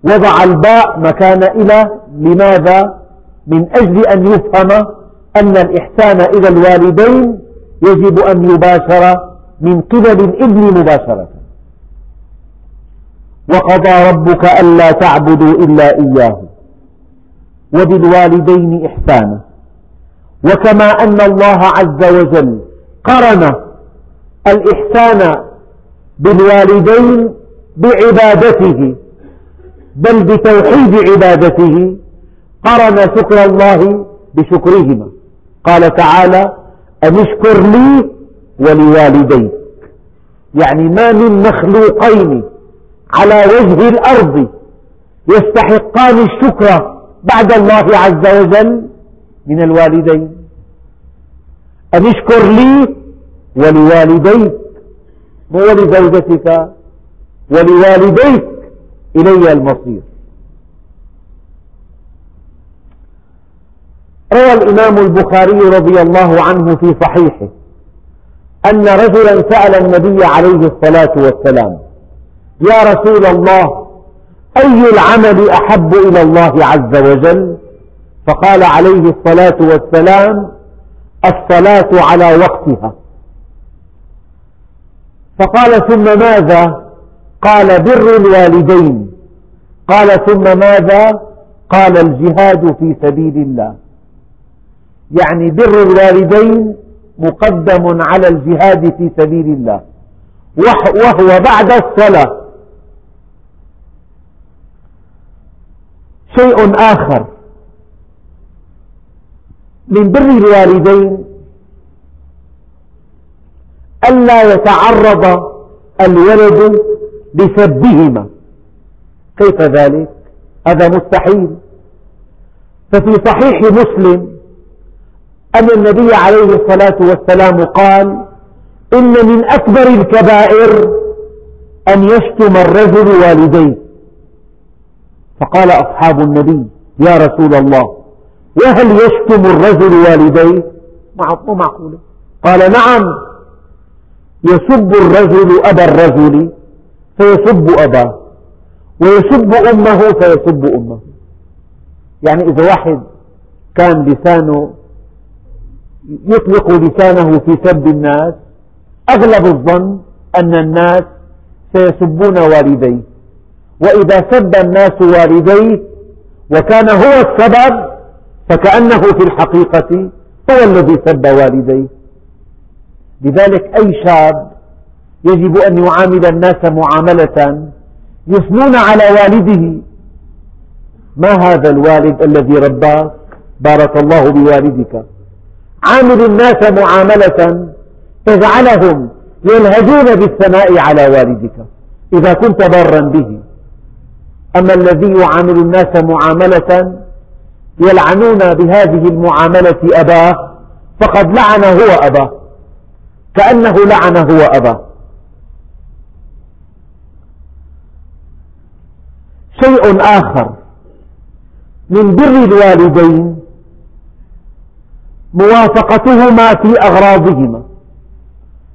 وضع الباء مكان إلى لماذا؟ من أجل أن يفهم أن الإحسان إلى الوالدين يجب أن يباشر من قبل الإبن مباشرة. وقضى ربك ألا تعبدوا إلا إياه وبالوالدين إحسانا. وكما أن الله عز وجل قرن الإحسان بالوالدين بعبادته بل بتوحيد عبادته قرن شكر الله بشكرهما. قال تعالى أن اشكر لي ولوالديك. يعني ما من مخلوقين على وجه الأرض يستحقان الشكر بعد الله عز وجل من الوالدين. أن اشكر لي ولوالديك ولزوجتك ولوالديك إلي المصير. روى الإمام البخاري رضي الله عنه في صحيحه أن رجلا سأل النبي عليه الصلاة والسلام يا رسول الله أي العمل أحب إلى الله عز وجل؟ فقال عليه الصلاة والسلام الصلاة على وقتها. فقال ثم ماذا؟ قال بر الوالدين. قال ثم ماذا؟ قال الجهاد في سبيل الله. يعني بر الوالدين مقدم على الجهاد في سبيل الله. وهو بعد الصلاة. شيء آخر. من بر الوالدين ألا يتعرض الولد لسبهما كيف ذلك؟ هذا مستحيل. ففي صحيح مسلم أن النبي عليه الصلاة والسلام قال إن من أكبر الكبائر أن يشتم الرجل والديه. فقال أصحاب النبي يا رسول الله وهل يشتم الرجل والديه؟ مو معقولة قال نعم. يسب الرجل أبا الرجل فيسب أباه. ويسب أمه فيسب أمه. يعني إذا واحد كان لسانه يطلق لسانه في سب الناس أغلب الظن أن الناس سيسبون والديه. وإذا سب الناس والديه وكان هو السبب فكأنه في الحقيقة هو الذي سب والديه. لذلك أي شاب يجب أن يعامل الناس معاملة يثنون على والده. ما هذا الوالد الذي رباك بارك الله بوالدك؟ عامل الناس معاملة تجعلهم يلهجون بالثناء على والدك إذا كنت بارا به. أما الذي يعامل الناس معاملة يلعنون بهذه المعاملة أباه فقد لعن هو أباه كأنه لعن هو أباه شيء آخر. من بر الوالدين موافقتهما في أغراضهما.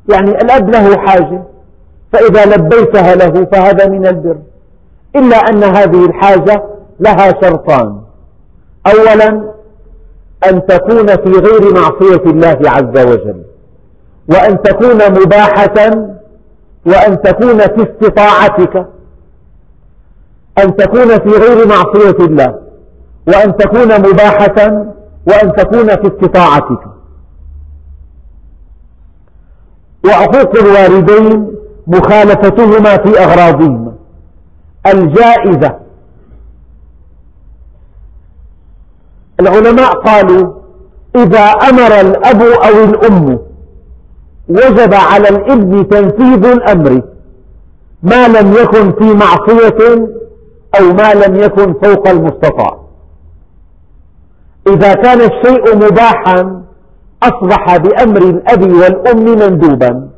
يعني الأب له حاجة فإذا لبيتها له فهذا من البر. إلا أن هذه الحاجة لها شرطان. أولا أن تكون في غير معصية الله عز وجل وأن تكون مباحة وأن تكون في استطاعتك أن تكون في غير معصية الله وأن تكون مباحة وأن تكون في استطاعتك. وعقوق الوالدين مخالفتهما في أغراضهما. الجائزة العلماء قالوا إذا أمر الأب أو الأم وجب على الإبن تنفيذ الأمر ما لم يكن في معصية أو ما لم يكن فوق المستطاع. إذا كان الشيء مباحا أصبح بأمر الأب والأم مندوبا.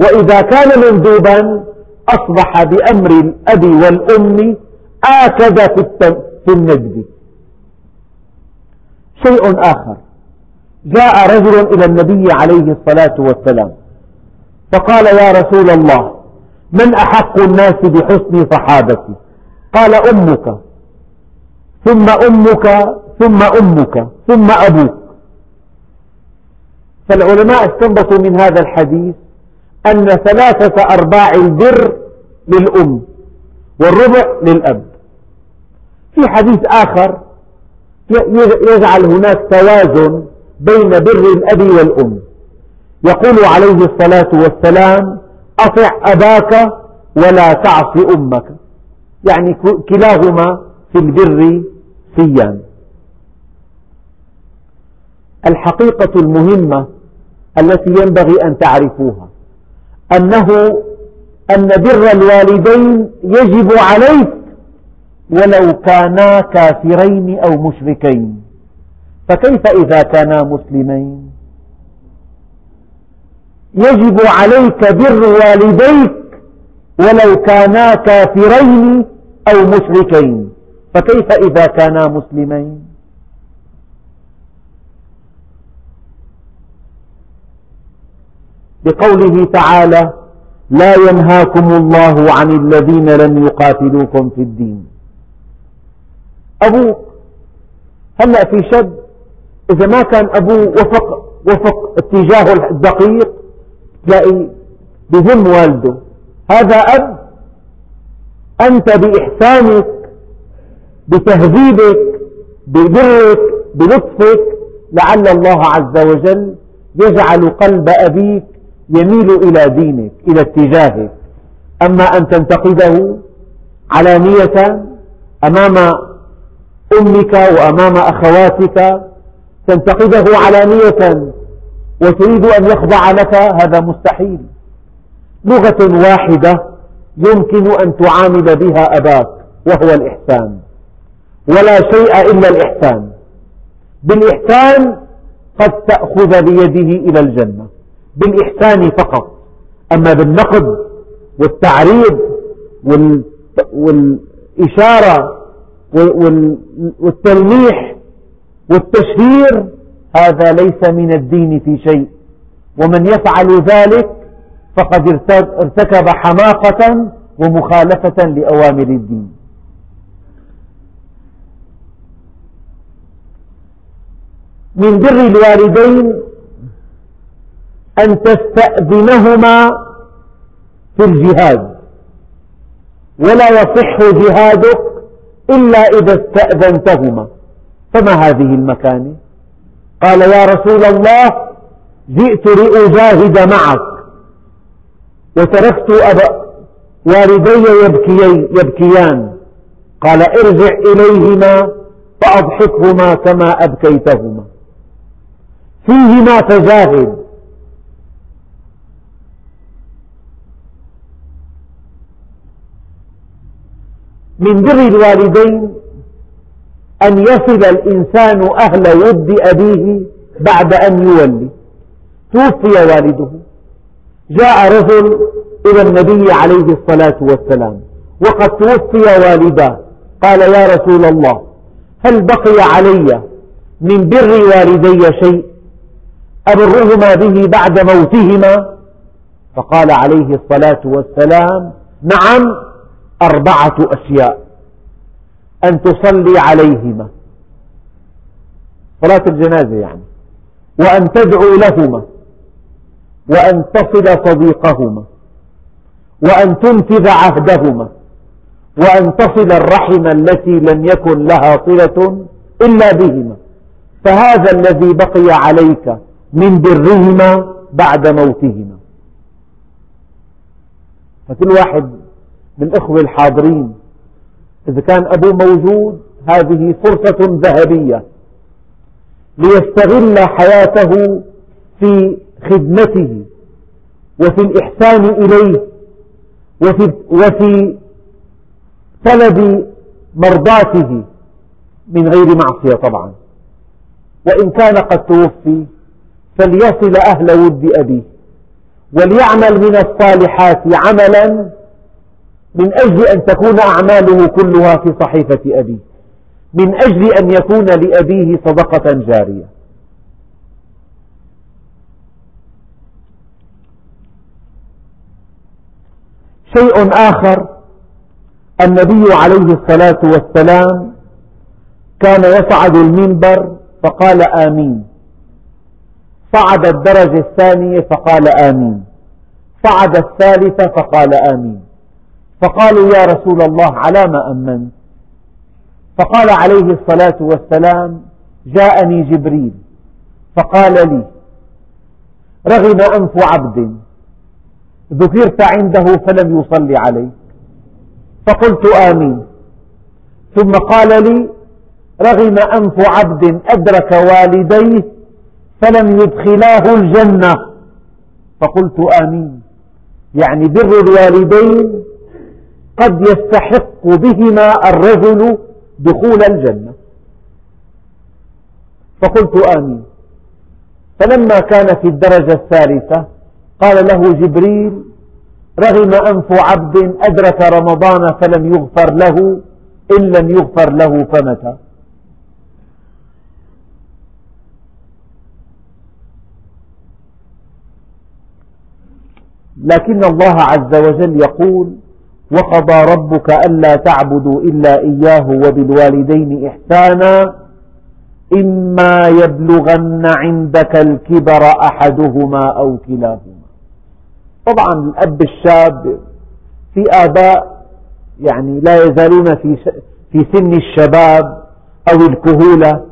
وإذا كان مندوبا أصبح بأمر الأب والأم آكد في النجد. شيء آخر. جاء رجل إلى النبي عليه الصلاة والسلام فقال يا رسول الله من أحق الناس بحسن صحابتي؟ قال أمك. ثم أمك ثم أمك ثم أبوك. فالعلماء استنبطوا من هذا الحديث أن ثلاثة أرباع البر للأم والربع للأب. في حديث آخر يجعل هناك توازن بين بر الأب والأم. يقول عليه الصلاة والسلام أطع أباك ولا تعص أمك. يعني كلاهما في البر سيان. الحقيقة المهمة التي ينبغي أن تعرفوها أنه أن بر الوالدين يجب عليك ولو كانا كافرين أو مشركين. فكيف إذا كانا مسلمين؟ يجب عليك بر والديك ولو كانا كافرين أو مشركين. فكيف إذا كانا مسلمين؟ بقوله تعالى لا ينهاكم الله عن الذين لم يقاتلوكم في الدين. أبوك. هلأ في شد إذا ما كان أبوه وفق, وفق اتجاهه الدقيق؟ تلاقي بهم والده. هذا أب؟ أنت بإحسانك بتهذيبك ببرك بلطفك لعل الله عز وجل يجعل قلب أبيك يميل إلى دينك إلى اتجاهك. أما أن تنتقده علانية أمام أمك وأمام أخواتك تنتقده علانية وتريد أن يخضع لك هذا مستحيل. لغة واحدة يمكن أن تعامل بها أباك وهو الإحسان. ولا شيء إلا الإحسان. بالإحسان قد تأخذ بيده إلى الجنة. بالإحسان فقط. أما بالنقد والتعريض والإشارة والتلميح والتشهير هذا ليس من الدين في شيء. ومن يفعل ذلك فقد ارتكب حماقة ومخالفة لأوامر الدين. من بر الوالدين أن تستأذنهما في الجهاد ولا يصح جهادك إلا إذا استأذنتهما. فما هذه المكانة قال يا رسول الله جئت لأجاهد معك. وتركت أبا والدي يبكيان, قال ارجع إليهما فأضحكهما كما أبكيتهما. فيهما فجاهد من بر الوالدين أن يصل الإنسان أهل ود أبيه بعد أن يولي. توفي والده. جاء رجل إلى النبي عليه الصلاة والسلام وقد توفي والداه قال يا رسول الله هل بقي علي من بر والدي شيء؟ أبرهما به بعد موتهما؟ فقال عليه الصلاة والسلام نعم أربعة أشياء. أن تصلي عليهما. صلاة الجنازة يعني. وأن تدعو لهما. وأن تصل صديقهما. وأن تنفذ عهدهما. وأن تصل الرحم التي لم يكن لها صلة إلا بهما. فهذا الذي بقي عليك من برهما بعد موتهما. فكل واحد من الإخوة الحاضرين. إذا كان أبوه موجود هذه فرصة ذهبية ليستغل حياته في خدمته وفي الإحسان إليه وفي, وفي طلب مرضاته من غير معصية طبعا. وإن كان قد توفي فليصل أهل ود أبيه وليعمل من الصالحات عملا من أجل أن تكون أعماله كلها في صحيفة أبيه من أجل أن يكون لأبيه صدقة جارية. شيء آخر النبي عليه الصلاة والسلام كان يصعد المنبر فقال آمين. صعد الدرجة الثانية فقال آمين. صعد الثالثة فقال آمين. فقالوا يا رسول الله على ما أمنت؟ فقال عليه الصلاة والسلام جاءني جبريل فقال لي رغم أنف عبد ذكرت عنده فلم يصلي عليك. فقلت آمين. ثم قال لي رغم أنف عبد أدرك والديه فلم يدخلاه الجنة. فقلت آمين. يعني بر الوالدين قد يستحق بهما الرجل دخول الجنة. فقلت آمين. فلما كان في الدرجة الثالثة قال له جبريل رغم أنف عبد أدرك رمضان فلم يغفر له إن لم يغفر له فمتى؟ لكن الله عز وجل يقول وقضى ربك ألا تعبدوا إلا إياه وبالوالدين إحسانا إما يبلغن عندك الكبر أحدهما أو كلاهما. طبعا الأب الشاب في آباء يعني لا يزالون في في سن الشباب أو الكهولة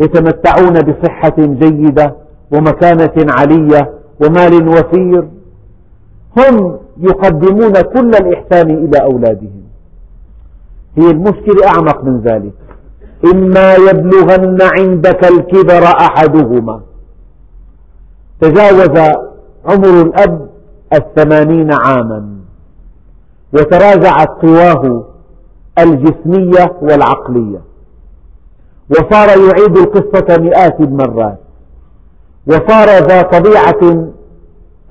يتمتعون بصحة جيدة ومكانة علية ومال وفير. هم يقدمون كل الإحسان إلى أولادهم. هي المشكلة أعمق من ذلك. إما يبلغن عندك الكبر أحدهما. تجاوز عمر الأب الثمانين عاما. وتراجعت قواه الجسمية والعقلية. وصار يعيد القصة مئات المرات. وصار ذا طبيعة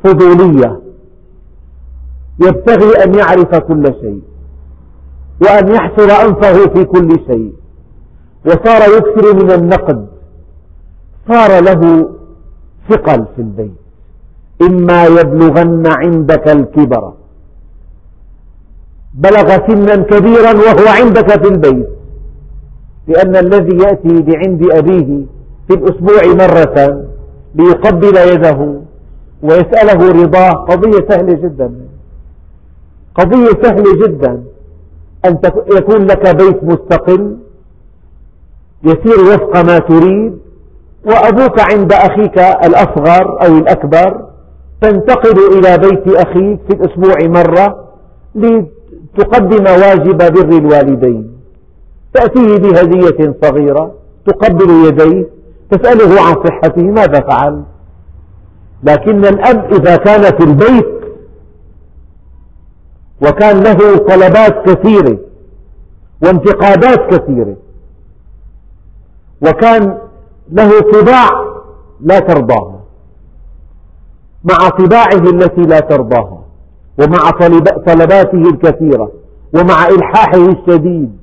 فضولية. يبتغي أن يعرف كل شيء وأن يحصر أنفه في كل شيء. وصار يكثر من النقد. صار له ثقل في البيت. إما يبلغن عندك الكبر. بلغ سنا كبيرا وهو عندك في البيت. لأن الذي يأتي لعند أبيه في الأسبوع مرة ليقبل يده ويسأله رضاه. قضية سهلة جدا. قضية سهلة جدا. أن يكون لك بيت مستقل يسير وفق ما تريد وأبوك عند أخيك الأصغر أو الأكبر تنتقل إلى بيت أخيك في الأسبوع مرة لتقدم واجب بر الوالدين. تأتيه بهدية صغيرة تقبل يديه تسأله عن صحته ماذا فعل؟ لكن الأب إذا كان في البيت وكان له طلبات كثيرة وانتقادات كثيرة. وكان له طباع لا ترضاها. مع طباعه التي لا ترضاها ومع طلباته الكثيرة ومع إلحاحه الشديد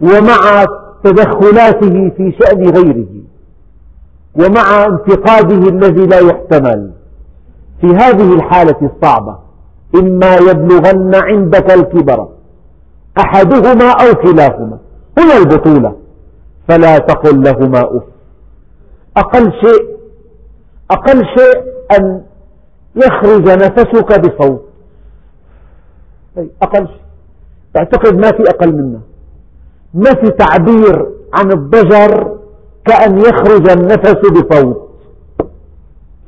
ومع تدخلاته في شأن غيره ومع انتقاده الذي لا يحتمل. في هذه الحالة الصعبة إما يبلغن عندك الكبر أحدهما أو كلاهما هنا البطولة. فلا تقل لهما أف. أقل شيء أقل شيء أن يخرج نفسك بصوت. أقل شيء. تعتقد ما في أقل منه ما في تعبير عن الضجر كأن يخرج النفس بصوت.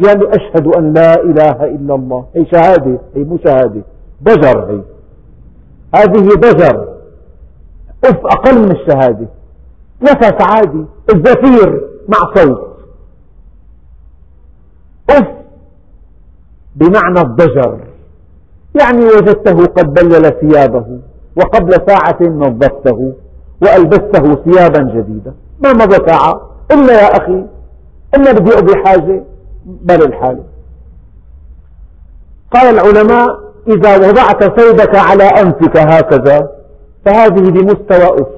يعني أشهد أن لا إله إلا الله. هي شهادة هي مو شهادة. ضجر هي. هذه ضجر أف أقل من الشهادة. نفس عادي. الزفير مع صوت. أف بمعنى الضجر يعني وجدته قد بلل ثيابه وقبل ساعة نظفته وألبسته ثيابا جديدة ما مضى ساعة؟ إلا يا أخي إلا بدي أقضي حاجة. بل الحال. قال العلماء إذا وضعت ثوبك على أنفك هكذا فهذه بمستوى أف.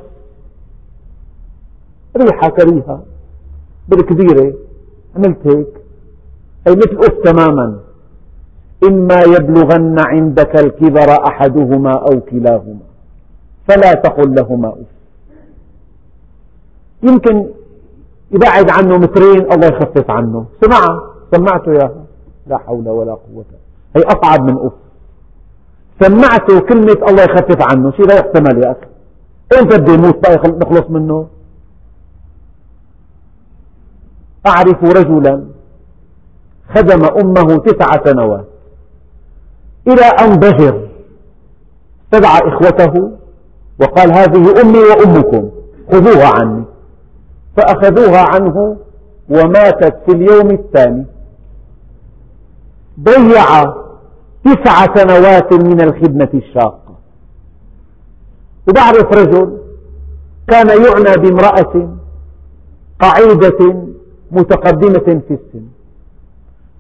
ريحة كريهة بالكبيرة عملت هيك. أي مثل أف تماما. إما يبلغن عندك الكبر أحدهما أو كلاهما فلا تقل لهما أف. يمكن يبعد عنه مترين الله يخفف عنه. سمعها سمعته ياها لا حول ولا قوة. هي أصعب من أف. سمعته كلمة الله يخفف عنه. شيء لا يحتمل يا أخي. أنت بده يموت بقى نخلص منه؟ أعرف رجلا خدم أمه تسع سنوات. إلى أن ضجر استدعى إخوته وقال هذه أمي وأمكم. خذوها عني. فأخذوها عنه وماتت في اليوم الثاني. ضيع تسع سنوات من الخدمة الشاقة. وبعرف رجل كان يعنى بامرأة قعيدة متقدمة في السن.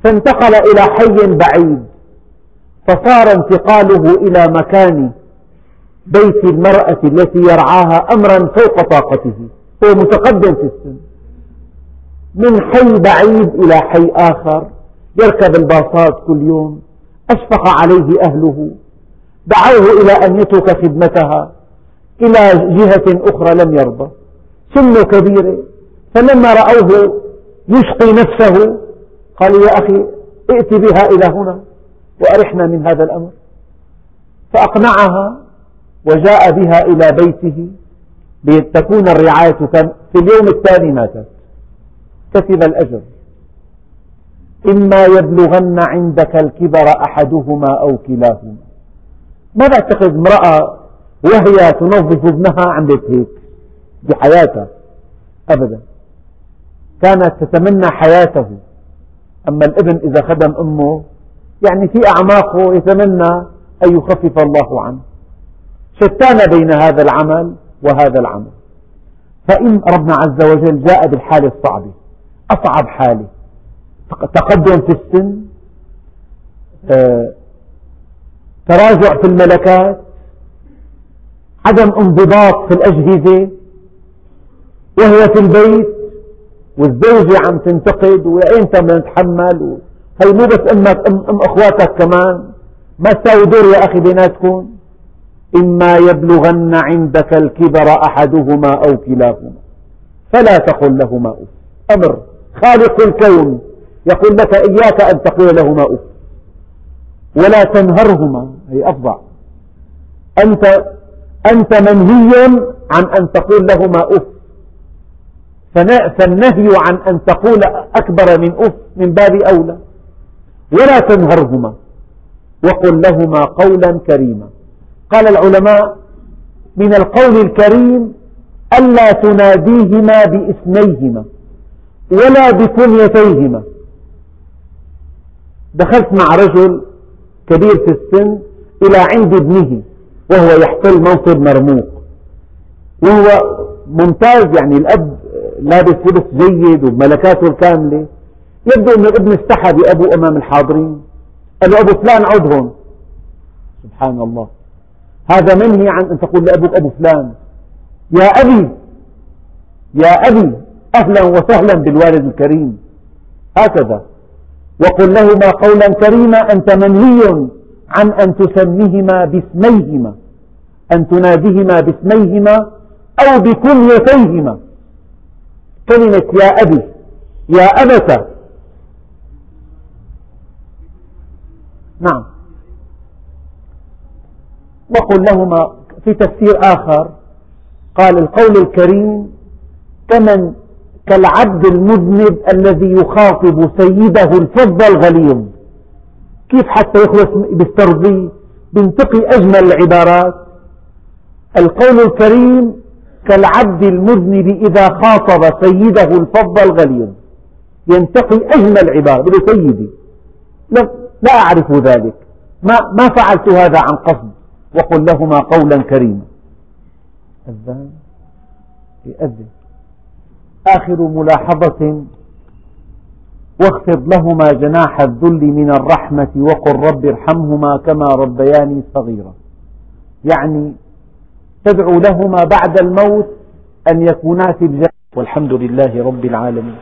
فانتقل إلى حي بعيد فصار انتقاله إلى مكان بيت المرأة التي يرعاها أمرا فوق طاقته. هو متقدم في السن. من حي بعيد إلى حي آخر يركب الباصات كل يوم أشفق عليه أهله. دعوه إلى أن يترك خدمتها إلى جهة أخرى لم يرضى. سنه كبيرة فلما رأوه يشقي نفسه قالوا يا أخي ائت بها إلى هنا وأرحنا من هذا الأمر. فأقنعها وجاء بها إلى بيته. لتكون الرعاية في اليوم الثاني ماتت كسب الأجر. إما يبلغن عندك الكبر أحدهما أو كلاهما. ما بعتقد امرأة وهي تنظف ابنها عملت هيك بحياتها أبدا. كانت تتمنى حياته. أما الابن إذا خدم أمه يعني في أعماقه يتمنى أن يخفف الله عنه. شتان بين هذا العمل وهذا العمل. فإن ربنا عز وجل جاء بالحالة الصعبة أصعب حالة. تقدم في السن آه، تراجع في الملكات عدم انضباط في الأجهزة وهو في البيت والزوجة عم تنتقد وإمتى بدنا نتحمل هي مو بس أمك أم, أم أخواتك كمان. ما تساوي دور يا أخي بيناتكم. إما يبلغن عندك الكبر أحدهما أو كلاهما. فلا تقل لهما أف. أمر. خالق الكون. يقول لك إياك أن تقول لهما أف. ولا تنهرهما. هي أفضع. أنت, أنت منهي عن أن تقول لهما أف. فالنهي عن أن تقول أكبر من أف من باب أولى. ولا تنهرهما. وقل لهما قولا كريما. قال العلماء من القول الكريم ألا تناديهما باسميهما ولا بكنيتيهما. دخلت مع رجل كبير في السن إلى عند ابنه وهو يحتل منصب مرموق. وهو ممتاز يعني الأب لابس لبس جيد وملكاته الكاملة. يبدو أن الابن استحى بأبوه أمام الحاضرين. قال له أبو فلان هون سبحان الله. هذا منهي عن أن تقول لأبوك أبو فلان. يا أبي. يا أبي أهلا وسهلا بالوالد الكريم. هكذا. وقل لهما قولا كريما أنت منهي عن أن تسميهما باسميهما أن تناديهما باسميهما أو بكنيتيهما كلمة يا أبي يا أبت. نعم. وقل لهما في تفسير آخر قال القول الكريم كمن كالعبد المذنب الذي يخاطب سيده الفظ الغليظ. كيف حتى يخلص بالترضي بينتقي أجمل العبارات. القول الكريم كالعبد المذنب إذا خاطب سيده الفظ الغليظ. ينتقي أجمل عبارة بده سيدي لا, لا أعرف ذلك. ما, ما فعلت هذا عن قصد؟ وقل لهما قولا كريما. أذان يأذن آخر ملاحظة واخفض لهما جناح الذل من الرحمة وقل رب ارحمهما كما ربياني صغيرا. يعني تدعو لهما بعد الموت أن يكونا في الجنة. والحمد لله رب العالمين.